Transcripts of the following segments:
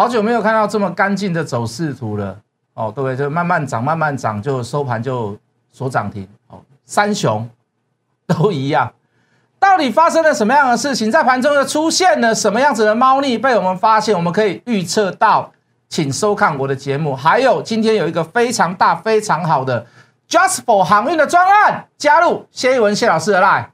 好久没有看到这么干净的走势图了哦，各位就慢慢涨，慢慢涨，就收盘就锁涨停哦，三雄都一样。到底发生了什么样的事情？在盘中又出现了什么样子的猫腻被我们发现？我们可以预测到，请收看我的节目。还有今天有一个非常大、非常好的 Just for 航运的专案，加入谢一文谢老师的 line。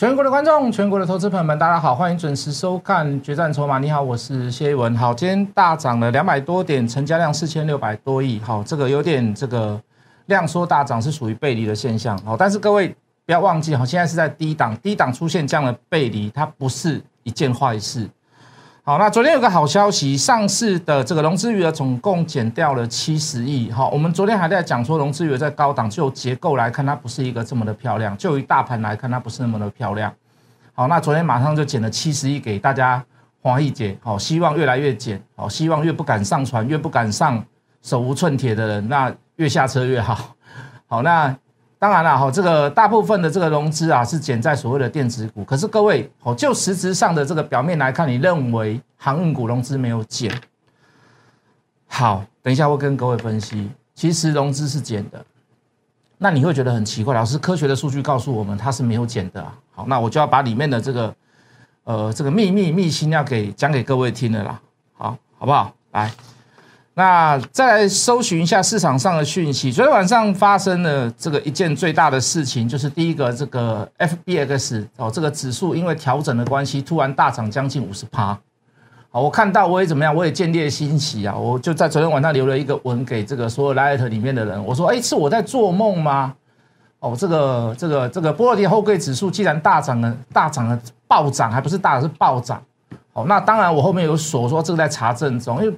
全国的观众，全国的投资朋友们，大家好，欢迎准时收看《决战筹码》。你好，我是谢一文。好，今天大涨了两百多点，成交量四千六百多亿。好，这个有点这个量缩大涨是属于背离的现象。好，但是各位不要忘记，好，现在是在低档，低档出现这样的背离，它不是一件坏事。好，那昨天有个好消息，上市的这个融资余额总共减掉了七十亿。好，我们昨天还在讲说融资余额在高档，就结构来看，它不是一个这么的漂亮；就一大盘来看，它不是那么的漂亮。好，那昨天马上就减了七十亿给大家黄一姐。好，希望越来越减。好，希望越不敢上船、越不敢上手无寸铁的人，那越下车越好。好，那。当然了，哈，这个大部分的这个融资啊是减在所谓的电子股，可是各位，哦，就实质上的这个表面来看，你认为航运股融资没有减？好，等一下我跟各位分析，其实融资是减的，那你会觉得很奇怪，老师，科学的数据告诉我们它是没有减的啊。好，那我就要把里面的这个，呃，这个秘密秘辛要给讲给各位听的啦，好，好不好？来。那再来搜寻一下市场上的讯息。昨天晚上发生了这个一件最大的事情，就是第一个这个 FBX 哦，这个指数因为调整的关系，突然大涨将近五十趴。好，我看到我也怎么样，我也见猎欣喜啊！我就在昨天晚上留了一个文给这个所有 Light 里面的人，我说：哎，是我在做梦吗？哦，这个这个这个波罗的后柜指数既然大涨了，大涨了暴涨，还不是大涨是暴涨。好，那当然我后面有锁说这个在查证中，因为。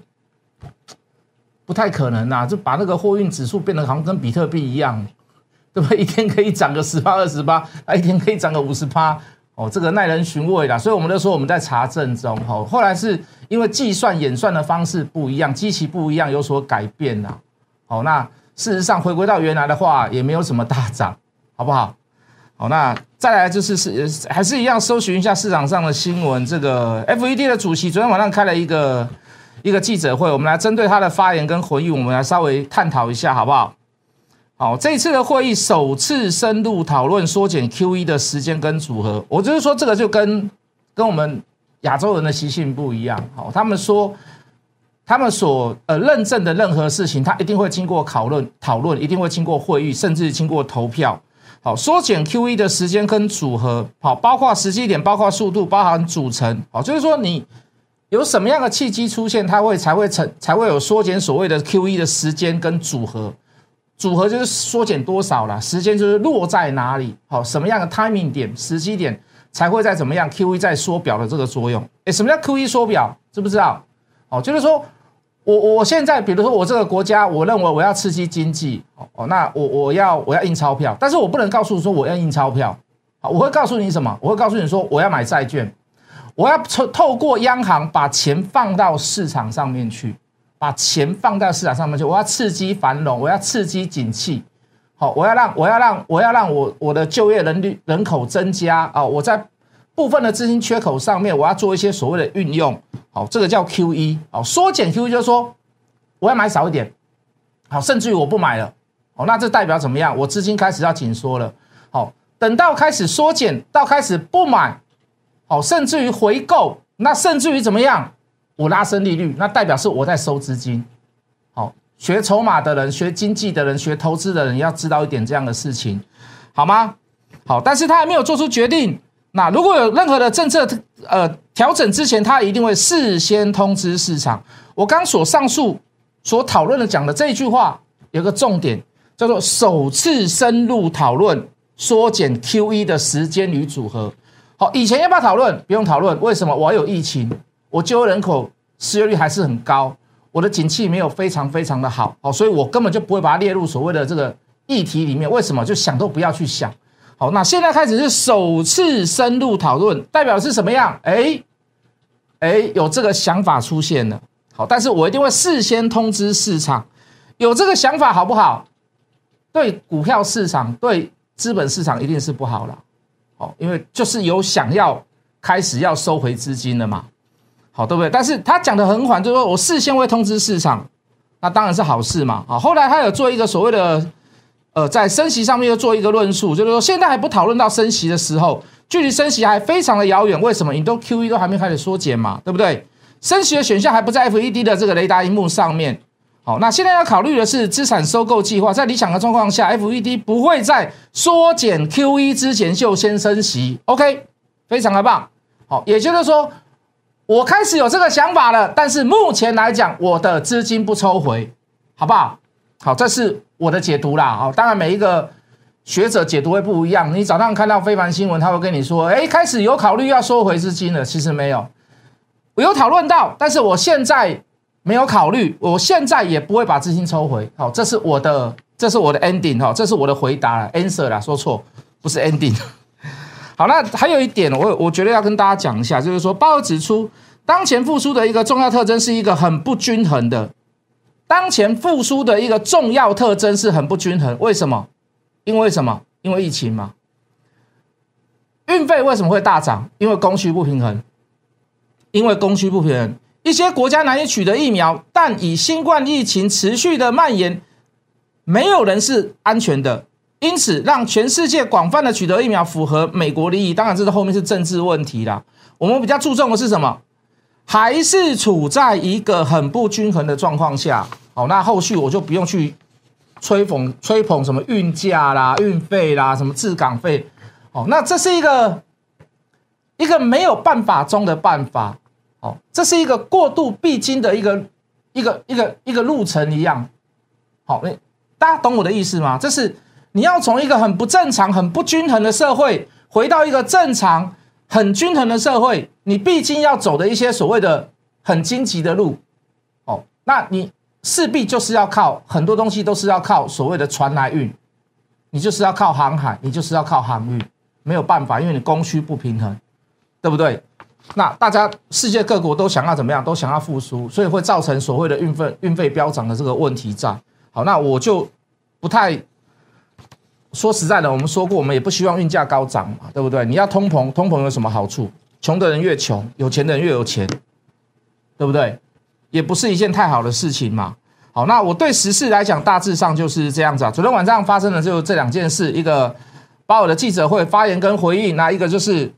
不太可能呐，就把那个货运指数变得好像跟比特币一样，对不对？一天可以涨个十八二十八，啊，一天可以涨个五十八，哦，这个耐人寻味啦。所以我们就说我们在查证中，哦，后来是因为计算演算的方式不一样，机器不一样，有所改变呐。好，那事实上回归到原来的话，也没有什么大涨，好不好？好，那再来就是是还是一样，搜寻一下市场上的新闻。这个 FED 的主席昨天晚上开了一个。一个记者会，我们来针对他的发言跟回应，我们来稍微探讨一下，好不好？好，这次的会议首次深入讨论缩减 QE 的时间跟组合。我就是说，这个就跟跟我们亚洲人的习性不一样。好，他们说，他们所呃认证的任何事情，他一定会经过讨论，讨论一定会经过会议，甚至经过投票。好，缩减 QE 的时间跟组合，好，包括时机点，包括速度，包含组成。好，就是说你。有什么样的契机出现，它会才会成才会有缩减所谓的 Q E 的时间跟组合，组合就是缩减多少啦，时间就是落在哪里，好，什么样的 timing 点时机点才会在怎么样 Q E 在缩表的这个作用？诶，什么叫 Q E 缩表？知不知道？哦，就是说我我现在比如说我这个国家，我认为我要刺激经济，哦，那我我要我要印钞票，但是我不能告诉说我要印钞票，好，我会告诉你什么？我会告诉你说我要买债券。我要透透过央行把钱放到市场上面去，把钱放到市场上面去。我要刺激繁荣，我要刺激景气，好，我要让我要让我要让我我的就业人率人口增加啊！我在部分的资金缺口上面，我要做一些所谓的运用，好，这个叫 Q E，好，缩减 Q E 就是说我要买少一点，好，甚至于我不买了，好，那这代表怎么样？我资金开始要紧缩了，好，等到开始缩减到开始不买。哦，甚至于回购，那甚至于怎么样？我拉升利率，那代表是我在收资金。好，学筹码的人、学经济的人、学投资的人，要知道一点这样的事情，好吗？好，但是他还没有做出决定。那如果有任何的政策呃调整之前，他一定会事先通知市场。我刚所上述所讨论的讲的这一句话，有个重点，叫做首次深入讨论缩减 QE 的时间与组合。好，以前要不要讨论？不用讨论。为什么？我有疫情，我就业人口失业率还是很高，我的景气没有非常非常的好，好，所以我根本就不会把它列入所谓的这个议题里面。为什么？就想都不要去想。好，那现在开始是首次深入讨论，代表是什么样？哎哎，有这个想法出现了。好，但是我一定会事先通知市场，有这个想法好不好？对股票市场、对资本市场一定是不好了。好，因为就是有想要开始要收回资金了嘛。好，对不对？但是他讲的很缓，就是说我事先会通知市场，那当然是好事嘛。啊，后来他有做一个所谓的，呃，在升息上面又做一个论述，就是说现在还不讨论到升息的时候，距离升息还非常的遥远。为什么？你都 Q E 都还没开始缩减嘛，对不对？升息的选项还不在 F E D 的这个雷达荧幕上面。好，那现在要考虑的是资产收购计划，在理想的状况下，F E D 不会在缩减 Q E 之前就先升息。OK，非常的棒。好，也就是说。我开始有这个想法了，但是目前来讲，我的资金不抽回，好不好？好，这是我的解读啦。好，当然每一个学者解读会不一样。你早上看到非凡新闻，他会跟你说：“哎，开始有考虑要收回资金了。”其实没有，我有讨论到，但是我现在没有考虑，我现在也不会把资金抽回。好，这是我的，这是我的 ending 哈，这是我的回答了，answer 啦，说错，不是 ending。好，那还有一点，我我觉得要跟大家讲一下，就是说，报告指出，当前复苏的一个重要特征是一个很不均衡的。当前复苏的一个重要特征是很不均衡，为什么？因为什么？因为疫情嘛。运费为什么会大涨？因为供需不平衡。因为供需不平衡，一些国家难以取得疫苗，但以新冠疫情持续的蔓延，没有人是安全的。因此，让全世界广泛的取得疫苗符合美国利益，当然这是后面是政治问题啦。我们比较注重的是什么？还是处在一个很不均衡的状况下。好，那后续我就不用去吹捧吹捧什么运价啦、运费啦、什么滞港费。哦，那这是一个一个没有办法中的办法。哦，这是一个过渡必经的一个一个一个一个路程一样。好，那大家懂我的意思吗？这是。你要从一个很不正常、很不均衡的社会，回到一个正常、很均衡的社会，你毕竟要走的一些所谓的很荆棘的路，哦，那你势必就是要靠很多东西，都是要靠所谓的船来运，你就是要靠航海，你就是要靠航运，没有办法，因为你供需不平衡，对不对？那大家世界各国都想要怎么样？都想要复苏，所以会造成所谓的运费运费飙涨的这个问题在。好，那我就不太。说实在的，我们说过，我们也不希望运价高涨嘛，对不对？你要通膨，通膨有什么好处？穷的人越穷，有钱的人越有钱，对不对？也不是一件太好的事情嘛。好，那我对时事来讲，大致上就是这样子啊。昨天晚上发生的就这两件事：一个鲍尔的记者会发言跟回应，那一个就是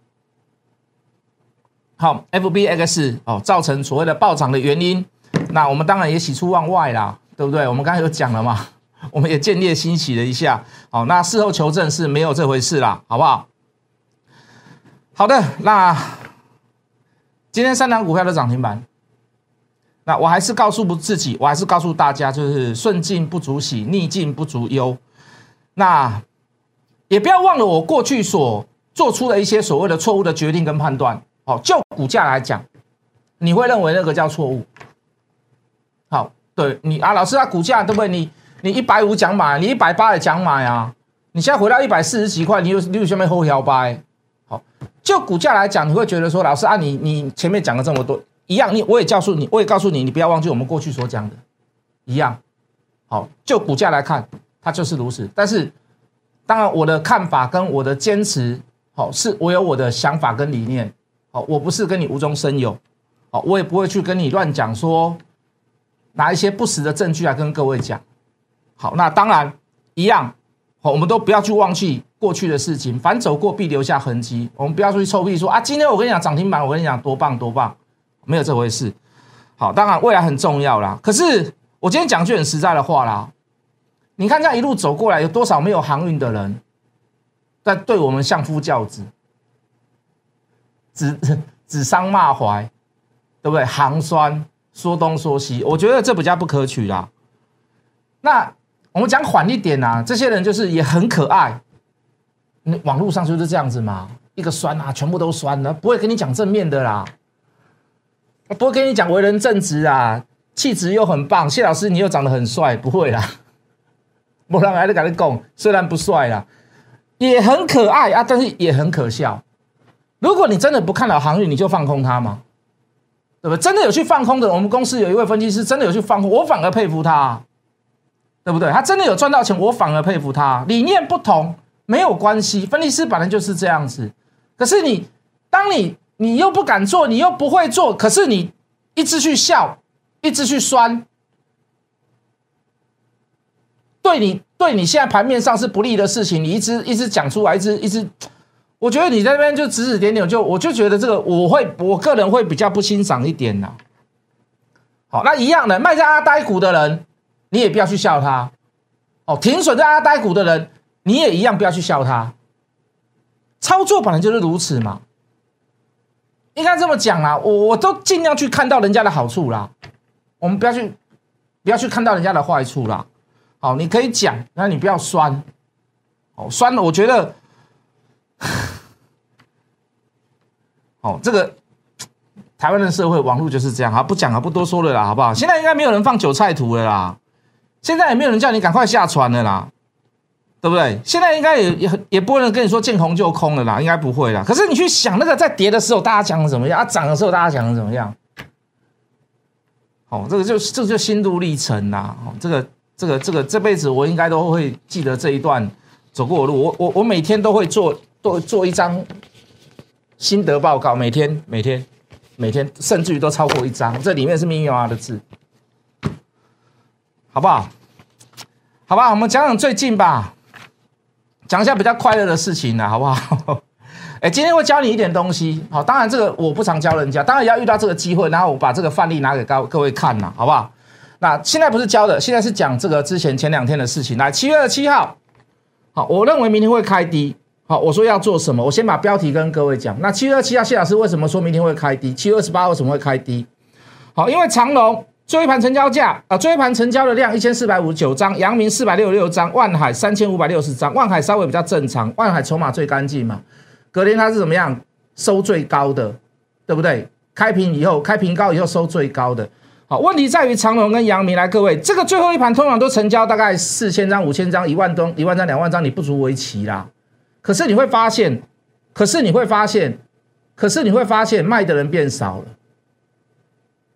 好 FBX 哦，造成所谓的暴涨的原因。那我们当然也喜出望外啦，对不对？我们刚才有讲了嘛。我们也见猎欣喜了一下，好，那事后求证是没有这回事啦，好不好？好的，那今天三档股票的涨停板，那我还是告诉不自己，我还是告诉大家，就是顺境不足喜，逆境不足忧。那也不要忘了我过去所做出的一些所谓的错误的决定跟判断。好，就股价来讲，你会认为那个叫错误？好，对你啊，老师啊，股价对不对？你你一百五讲买，你一百八也讲买啊！你现在回到一百四十几块，你有你有下面后摇掰。好，就股价来讲，你会觉得说，老师啊，你你前面讲了这么多，一样，你我也告诉你，我也告诉你，你不要忘记我们过去所讲的，一样。好，就股价来看，它就是如此。但是，当然我的看法跟我的坚持，好，是我有我的想法跟理念。好，我不是跟你无中生有，好，我也不会去跟你乱讲说，拿一些不实的证据来跟各位讲。好，那当然一样，好，我们都不要去忘记过去的事情，凡走过必留下痕迹。我们不要出去臭屁说啊，今天我跟你讲涨停板，我跟你讲多棒多棒，没有这回事。好，当然未来很重要啦。可是我今天讲句很实在的话啦，你看这样一路走过来，有多少没有航运的人在对我们相夫教子，指 指桑骂槐，对不对？行酸说东说西，我觉得这比较不可取啦。那。我们讲缓一点呐，这些人就是也很可爱，你网络上就是这样子嘛，一个酸啊，全部都酸的，不会跟你讲正面的啦，不会跟你讲为人正直啊，气质又很棒，谢老师你又长得很帅，不会啦，不然还得跟你讲，虽然不帅啦，也很可爱啊，但是也很可笑。如果你真的不看好航运，你就放空它吗？对不对？真的有去放空的，我们公司有一位分析师真的有去放空，我反而佩服他，对不对？他真的有赚到钱，我反而佩服他。理念不同没有关系，分析师本来就是这样子。可是你，当你你又不敢做，你又不会做，可是你一直去笑，一直去酸，对你对你现在盘面上是不利的事情，你一直一直讲出来，一直一直。我觉得你在那边就指指点点，就我就觉得这个我会我个人会比较不欣赏一点呐。好，那一样的卖在阿呆股的人，你也不要去笑他。哦，停损在阿呆股的人，你也一样不要去笑他。操作本来就是如此嘛，应该这么讲啦。我我都尽量去看到人家的好处啦，我们不要去不要去看到人家的坏处啦。好，你可以讲，那你不要酸。哦，酸了，我觉得。哦，这个台湾的社会网络就是这样，好不讲了，不多说了啦，好不好？现在应该没有人放韭菜图了啦，现在也没有人叫你赶快下船了啦，对不对？现在应该也也也不会跟你说见空就空了啦，应该不会啦。可是你去想那个在跌的时候大家讲的怎么样，啊涨的时候大家讲的怎么样？哦，这个就这就心路历程啦。哦，这个这个这个这辈子我应该都会记得这一段走过的路，我我我每天都会做做做一张。心得报告，每天每天每天，甚至于都超过一张。这里面是密密麻麻的字，好不好？好吧，我们讲讲最近吧，讲一下比较快乐的事情呢，好不好？哎，今天会教你一点东西，好，当然这个我不常教人家，当然要遇到这个机会，然后我把这个范例拿给各各位看呐，好不好？那现在不是教的，现在是讲这个之前前两天的事情。来，七月二十七号，好，我认为明天会开低。好，我说要做什么？我先把标题跟各位讲。那七月二十七号，谢老师为什么说明天会开低？七月二十八为什么会开低？好，因为长隆最后一盘成交价啊，最后一盘成交的量一千四百五十九张，阳明四百六十六张，万海三千五百六十张。万海稍微比较正常，万海筹码最干净嘛。隔天它是怎么样收最高的，对不对？开平以后，开平高以后收最高的。好，问题在于长隆跟阳明来，各位这个最后一盘通常都成交大概四千张、五千张、一万多、一万张、两万张，你不足为奇啦。可是你会发现，可是你会发现，可是你会发现卖的人变少了，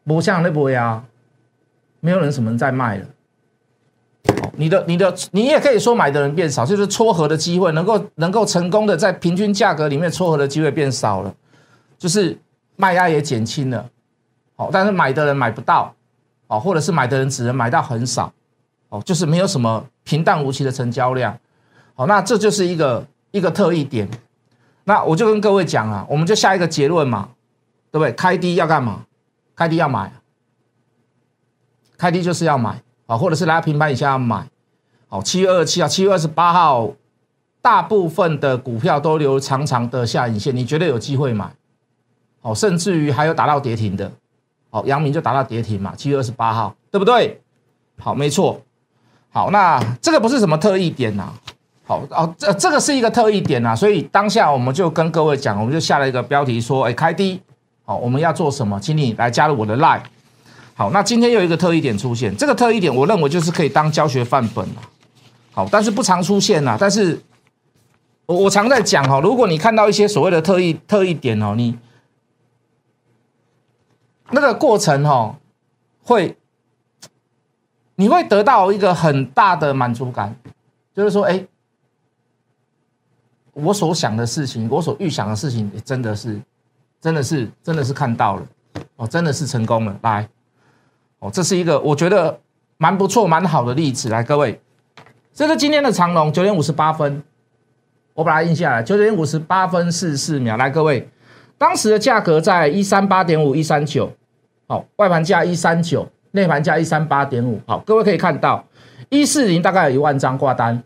不像那波呀，没有人什么人在卖了。你的你的你也可以说买的人变少，就是撮合的机会能够能够成功的在平均价格里面撮合的机会变少了，就是卖压也减轻了。哦，但是买的人买不到，哦，或者是买的人只能买到很少，哦，就是没有什么平淡无奇的成交量。好，那这就是一个。一个特异点，那我就跟各位讲啊，我们就下一个结论嘛，对不对？开低要干嘛？开低要买，开低就是要买啊，或者是来平盘以下要买。好，七月二十七号、七月二十八号，大部分的股票都留长长的下影线，你觉得有机会买？好，甚至于还有打到跌停的，好，阳明就打到跌停嘛，七月二十八号，对不对？好，没错。好，那这个不是什么特异点呐。好哦，这这个是一个特异点啊，所以当下我们就跟各位讲，我们就下了一个标题说，哎，开低，好，我们要做什么？请你来加入我的 line。好，那今天又有一个特异点出现，这个特异点我认为就是可以当教学范本了。好，但是不常出现呐，但是我我常在讲哈，如果你看到一些所谓的特异特异点哦，你那个过程哈，会你会得到一个很大的满足感，就是说，哎。我所想的事情，我所预想的事情，真的是，真的是，真的是看到了，哦，真的是成功了。来，哦，这是一个我觉得蛮不错、蛮好的例子。来，各位，这是今天的长龙九点五十八分，我把它印下来，九点五十八分四十四秒。来，各位，当时的价格在一三八点五一三九，好，外盘价一三九，内盘价一三八点五。好，各位可以看到，一四零大概有一万张挂单，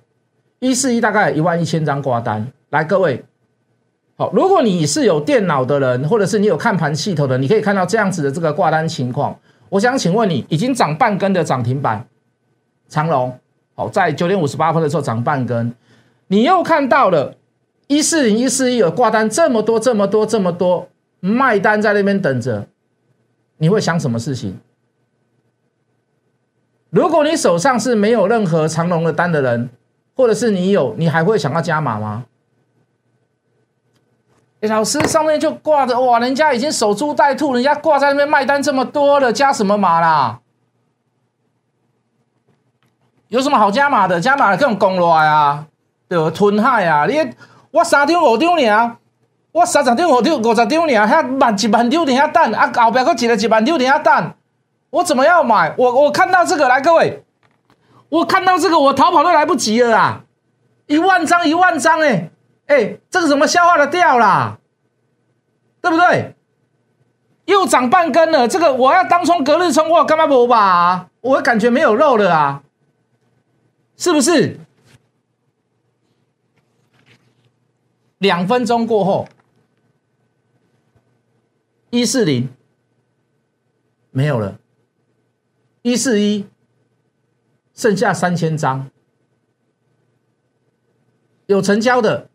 一四一大概一万一千张挂单。来，各位，好，如果你是有电脑的人，或者是你有看盘系统的，你可以看到这样子的这个挂单情况。我想请问你，已经涨半根的涨停板，长隆，好，在九点五十八分的时候涨半根，你又看到了一四零一四一有挂单这么多这么多这么多卖单在那边等着，你会想什么事情？如果你手上是没有任何长隆的单的人，或者是你有，你还会想要加码吗？哎，老师上面就挂着哇，人家已经守株待兔，人家挂在那边卖单这么多了，加什么码啦？有什么好加码的？加码的各种攻来啊，对不？吞海啊，你我三张五张尔，我三十张五张五十张尔，遐万一万张伫遐等，啊后边搁一个一万张伫遐等，我怎么要买？我我看到这个来，各位，我看到这个，我逃跑都来不及了啦！一万张一万张，哎哎，这个怎么消化的掉啦？对不对？又涨半根了，这个我要当冲隔日冲，我干嘛不把？我感觉没有肉了啊！是不是？两分钟过后，一四零没有了，一四一剩下三千张，有成交的，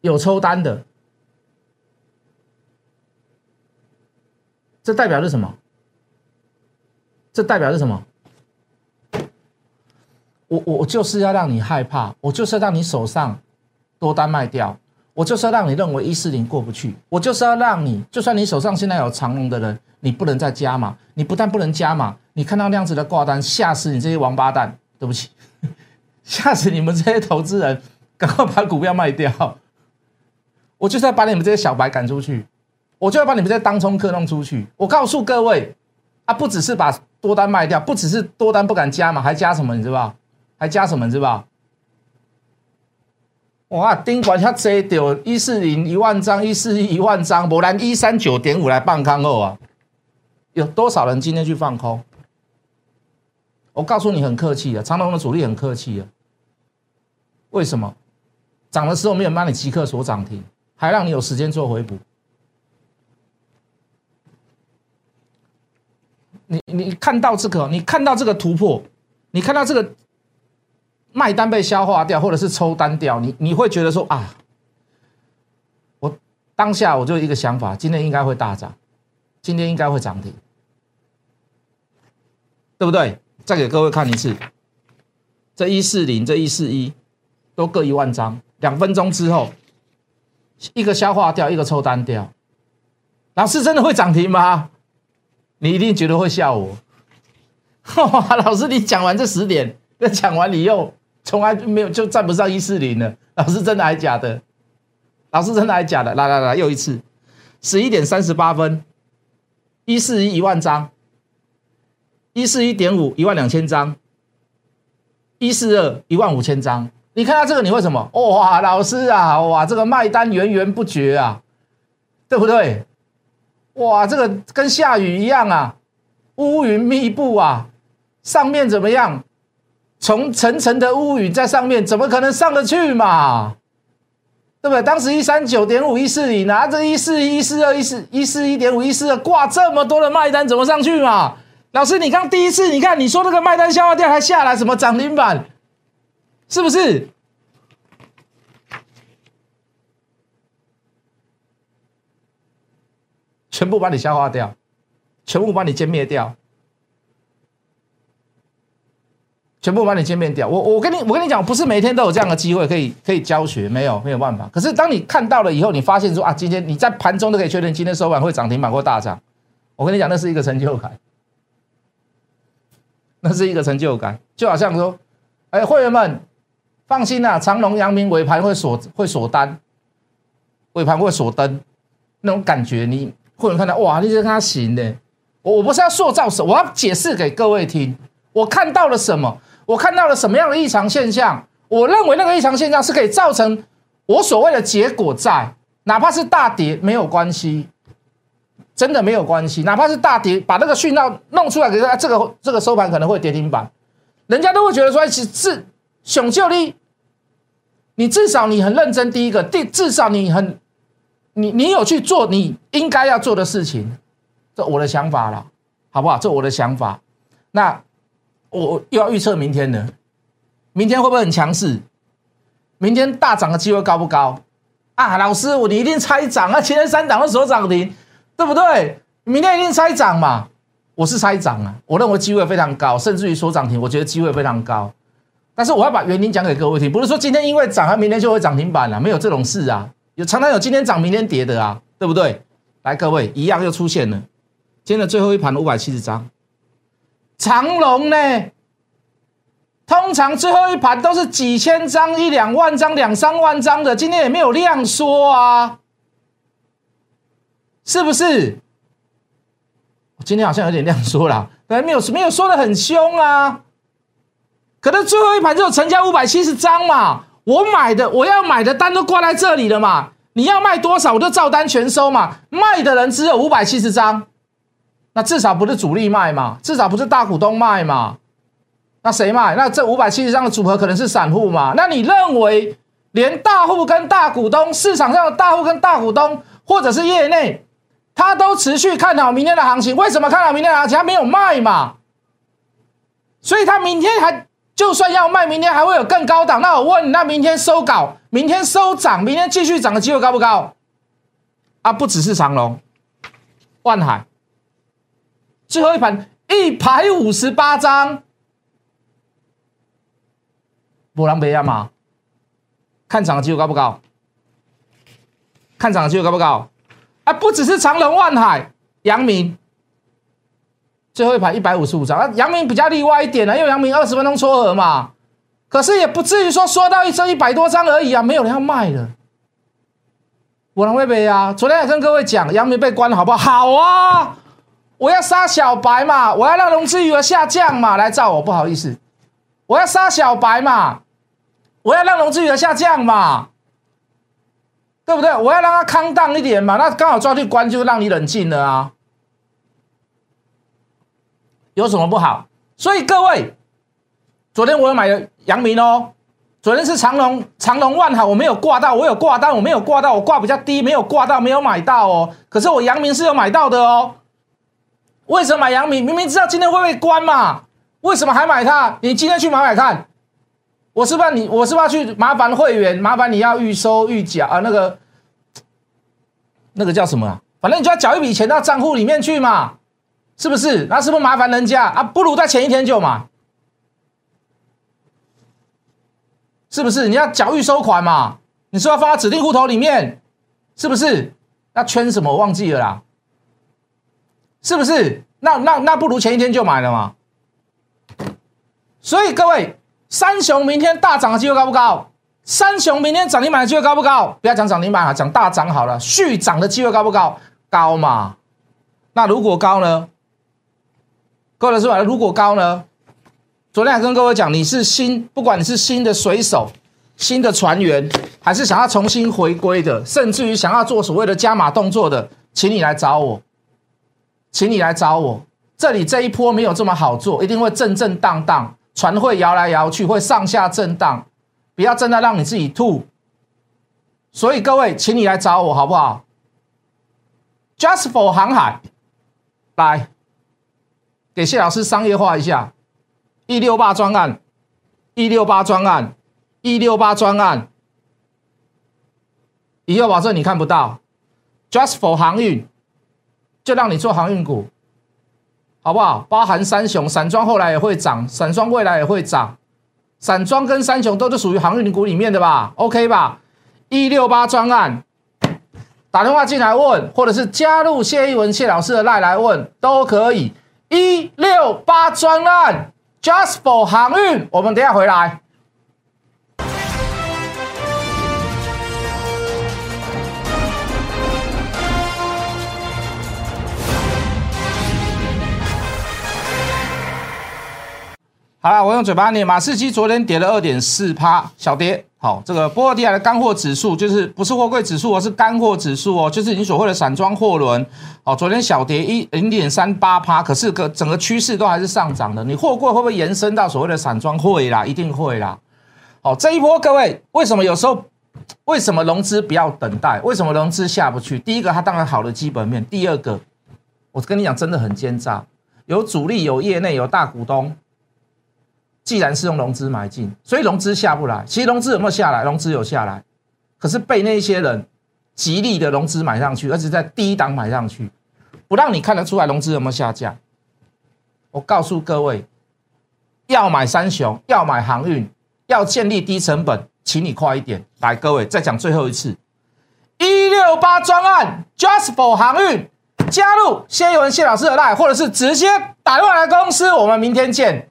有抽单的，这代表是什么？这代表是什么？我我就是要让你害怕，我就是要让你手上多单卖掉，我就是要让你认为一四零过不去，我就是要让你，就算你手上现在有长龙的人，你不能再加码，你不但不能加码，你看到那样子的挂单，吓死你这些王八蛋！对不起，吓死你们这些投资人，赶快把股票卖掉！我就是要把你们这些小白赶出去，我就要把你们这些当冲客弄出去。我告诉各位，啊，不只是把多单卖掉，不只是多单不敢加嘛，还加什么？你知道？还加什么是吧？哇，丁管遐济掉一四零一万张，一四一一万张，不然一三九点五来放空后啊？有多少人今天去放空？我告诉你，很客气啊，长隆的主力很客气啊。为什么？涨的时候没有帮你即刻锁涨停，还让你有时间做回补。你你看到这个，你看到这个突破，你看到这个。卖单被消化掉，或者是抽单掉，你你会觉得说啊，我当下我就一个想法，今天应该会大涨，今天应该会涨停，对不对？再给各位看一次，这一四零，这一四一，都各一万张，两分钟之后，一个消化掉，一个抽单掉，老师真的会涨停吗？你一定觉得会笑我，老师，你讲完这十点，那讲完你又。从来没有就站不上一四零了，老师真的还假的？老师真的还假的？来来来，又一次，十一点三十八分，一四一一万张，一四一点五一万两千张，一四二一万五千张。你看到这个，你为什么？哇，老师啊，哇，这个卖单源源不绝啊，对不对？哇，这个跟下雨一样啊，乌云密布啊，上面怎么样？从层层的乌云在上面，怎么可能上得去嘛？对不对？当时一三九点五一四零，拿着一四一四二一四一四一点五一四二挂这么多的卖单，怎么上去嘛？老师，你刚第一次，你看你说那个卖单消化掉还下来，什么涨停板？是不是？全部把你消化掉，全部把你歼灭掉。全部把你歼灭掉。我我跟你我跟你讲，不是每天都有这样的机会可以可以教学，没有没有办法。可是当你看到了以后，你发现说啊，今天你在盘中都可以确认今天收盘会涨停板或大涨。我跟你讲，那是一个成就感，那是一个成就感。就好像说，哎，会员们放心啦，长隆、阳明尾盘会锁会锁单，尾盘会锁灯，那种感觉，你会员看到哇，你觉得他行的。我我不是要塑造什，我要解释给各位听，我看到了什么。我看到了什么样的异常现象？我认为那个异常现象是可以造成我所谓的结果在，哪怕是大跌没有关系，真的没有关系。哪怕是大跌，把那个讯号弄出来，给他这个这个收盘可能会跌停板，人家都会觉得说，其实熊救力，你至少你很认真，第一个，第至少你很，你你有去做你应该要做的事情，这我的想法了，好不好？这我的想法，那。我又要预测明天了，明天会不会很强势？明天大涨的机会高不高？啊，老师，我你一定猜涨啊！前天三档的时候涨停，对不对？明天一定猜涨嘛？我是猜涨啊，我认为机会非常高，甚至于说涨停，我觉得机会非常高。但是我要把原因讲给各位听，不是说今天因为涨，它明天就会涨停板了，没有这种事啊。有常常有今天涨明天跌的啊，对不对？来，各位一样又出现了，今天的最后一盘五百七十张，长龙呢？通常最后一盘都是几千张、一两万张、两三万张的，今天也没有量缩啊，是不是？今天好像有点量缩了，对，没有没有说的很凶啊。可能最后一盘就成交五百七十张嘛，我买的我要买的单都挂在这里了嘛，你要卖多少我就照单全收嘛，卖的人只有五百七十张，那至少不是主力卖嘛，至少不是大股东卖嘛。那谁卖？那这五百七十张的组合可能是散户嘛？那你认为连大户跟大股东，市场上的大户跟大股东，或者是业内，他都持续看好明天的行情？为什么看好明天的行情？他没有卖嘛？所以他明天还就算要卖，明天还会有更高档。那我问你，那明天收稿，明天收涨，明天继续涨的机会高不高？啊，不只是长隆、万海，最后一盘一百五十八张。波浪贝亚嘛，看涨的机会高不高？看涨的机会高不高？啊，不只是长隆、万海、阳明，最后一盘一百五十五张啊，阳明比较例外一点呢，因为阳明二十分钟撮合嘛，可是也不至于说说到一张一百多张而已啊，没有人要卖的。波浪贝贝啊，昨天也跟各位讲，杨明被关了好不好？好啊，我要杀小白嘛，我要让融资余额下降嘛，来照我，不好意思，我要杀小白嘛。我要让融资余额下降嘛，对不对？我要让它康荡一点嘛，那刚好抓去关就让你冷静了啊，有什么不好？所以各位，昨天我有买了阳明哦，昨天是长隆长隆万好，我没有挂到，我有挂单，我没有挂到，我挂比较低，没有挂到，没有买到哦。可是我阳明是有买到的哦。为什么买阳明？明明知道今天会被关嘛，为什么还买它？你今天去买买看。我是不是你？我是不要去麻烦会员？麻烦你要预收预缴啊？那个那个叫什么啊？反正你就要缴一笔钱到账户里面去嘛，是不是？那是不是麻烦人家啊？不如在前一天就买，是不是？你要缴预收款嘛？你是要放在指定户头里面，是不是？那圈什么？我忘记了啦，是不是？那那那不如前一天就买了嘛。所以各位。三雄明天大涨的机会高不高？三雄明天涨停板的机会高不高？不要讲涨停板啊，讲大涨好了。续涨的机会高不高？高嘛？那如果高呢？各位是吧？如果高呢？昨天还跟各位讲，你是新，不管你是新的水手、新的船员，还是想要重新回归的，甚至于想要做所谓的加码动作的，请你来找我，请你来找我。这里这一波没有这么好做，一定会震震荡荡。船会摇来摇去，会上下震荡，不要真的让你自己吐。所以各位，请你来找我好不好？Just for 航海，来给谢老师商业化一下。一六八专案，一六八专案，一六八专案，以后保证你看不到。Just for 航运，就让你做航运股。好不好？包含三雄、散装后来也会涨，散装未来也会涨，散装跟三雄都是属于航运股里面的吧？OK 吧？一六八专案，打电话进来问，或者是加入谢一文谢老师的赖来问都可以。一六八专案，Just for 航运，我们等下回来。好了，我用嘴巴念。马士基昨天跌了二点四趴，小跌。好，这个波罗的海的干货指数就是不是货柜指数而，是干货指数哦，就是你所谓的散装货轮。哦，昨天小跌一零点三八趴，可是个整个趋势都还是上涨的。你货柜会不会延伸到所谓的散装会啦？一定会啦。好，这一波各位为什么有时候为什么融资不要等待？为什么融资下不去？第一个，它当然好的基本面；第二个，我跟你讲，真的很奸诈，有主力，有业内，有大股东。既然是用融资买进，所以融资下不来。其实融资有没有下来？融资有下来，可是被那些人极力的融资买上去，而且在低档买上去，不让你看得出来融资有没有下降。我告诉各位，要买三雄，要买航运，要建立低成本，请你快一点。来，各位再讲最后一次，一六八专案，Just for 航运，加入谢文谢老师的 line，或者是直接打电话来公司，我们明天见。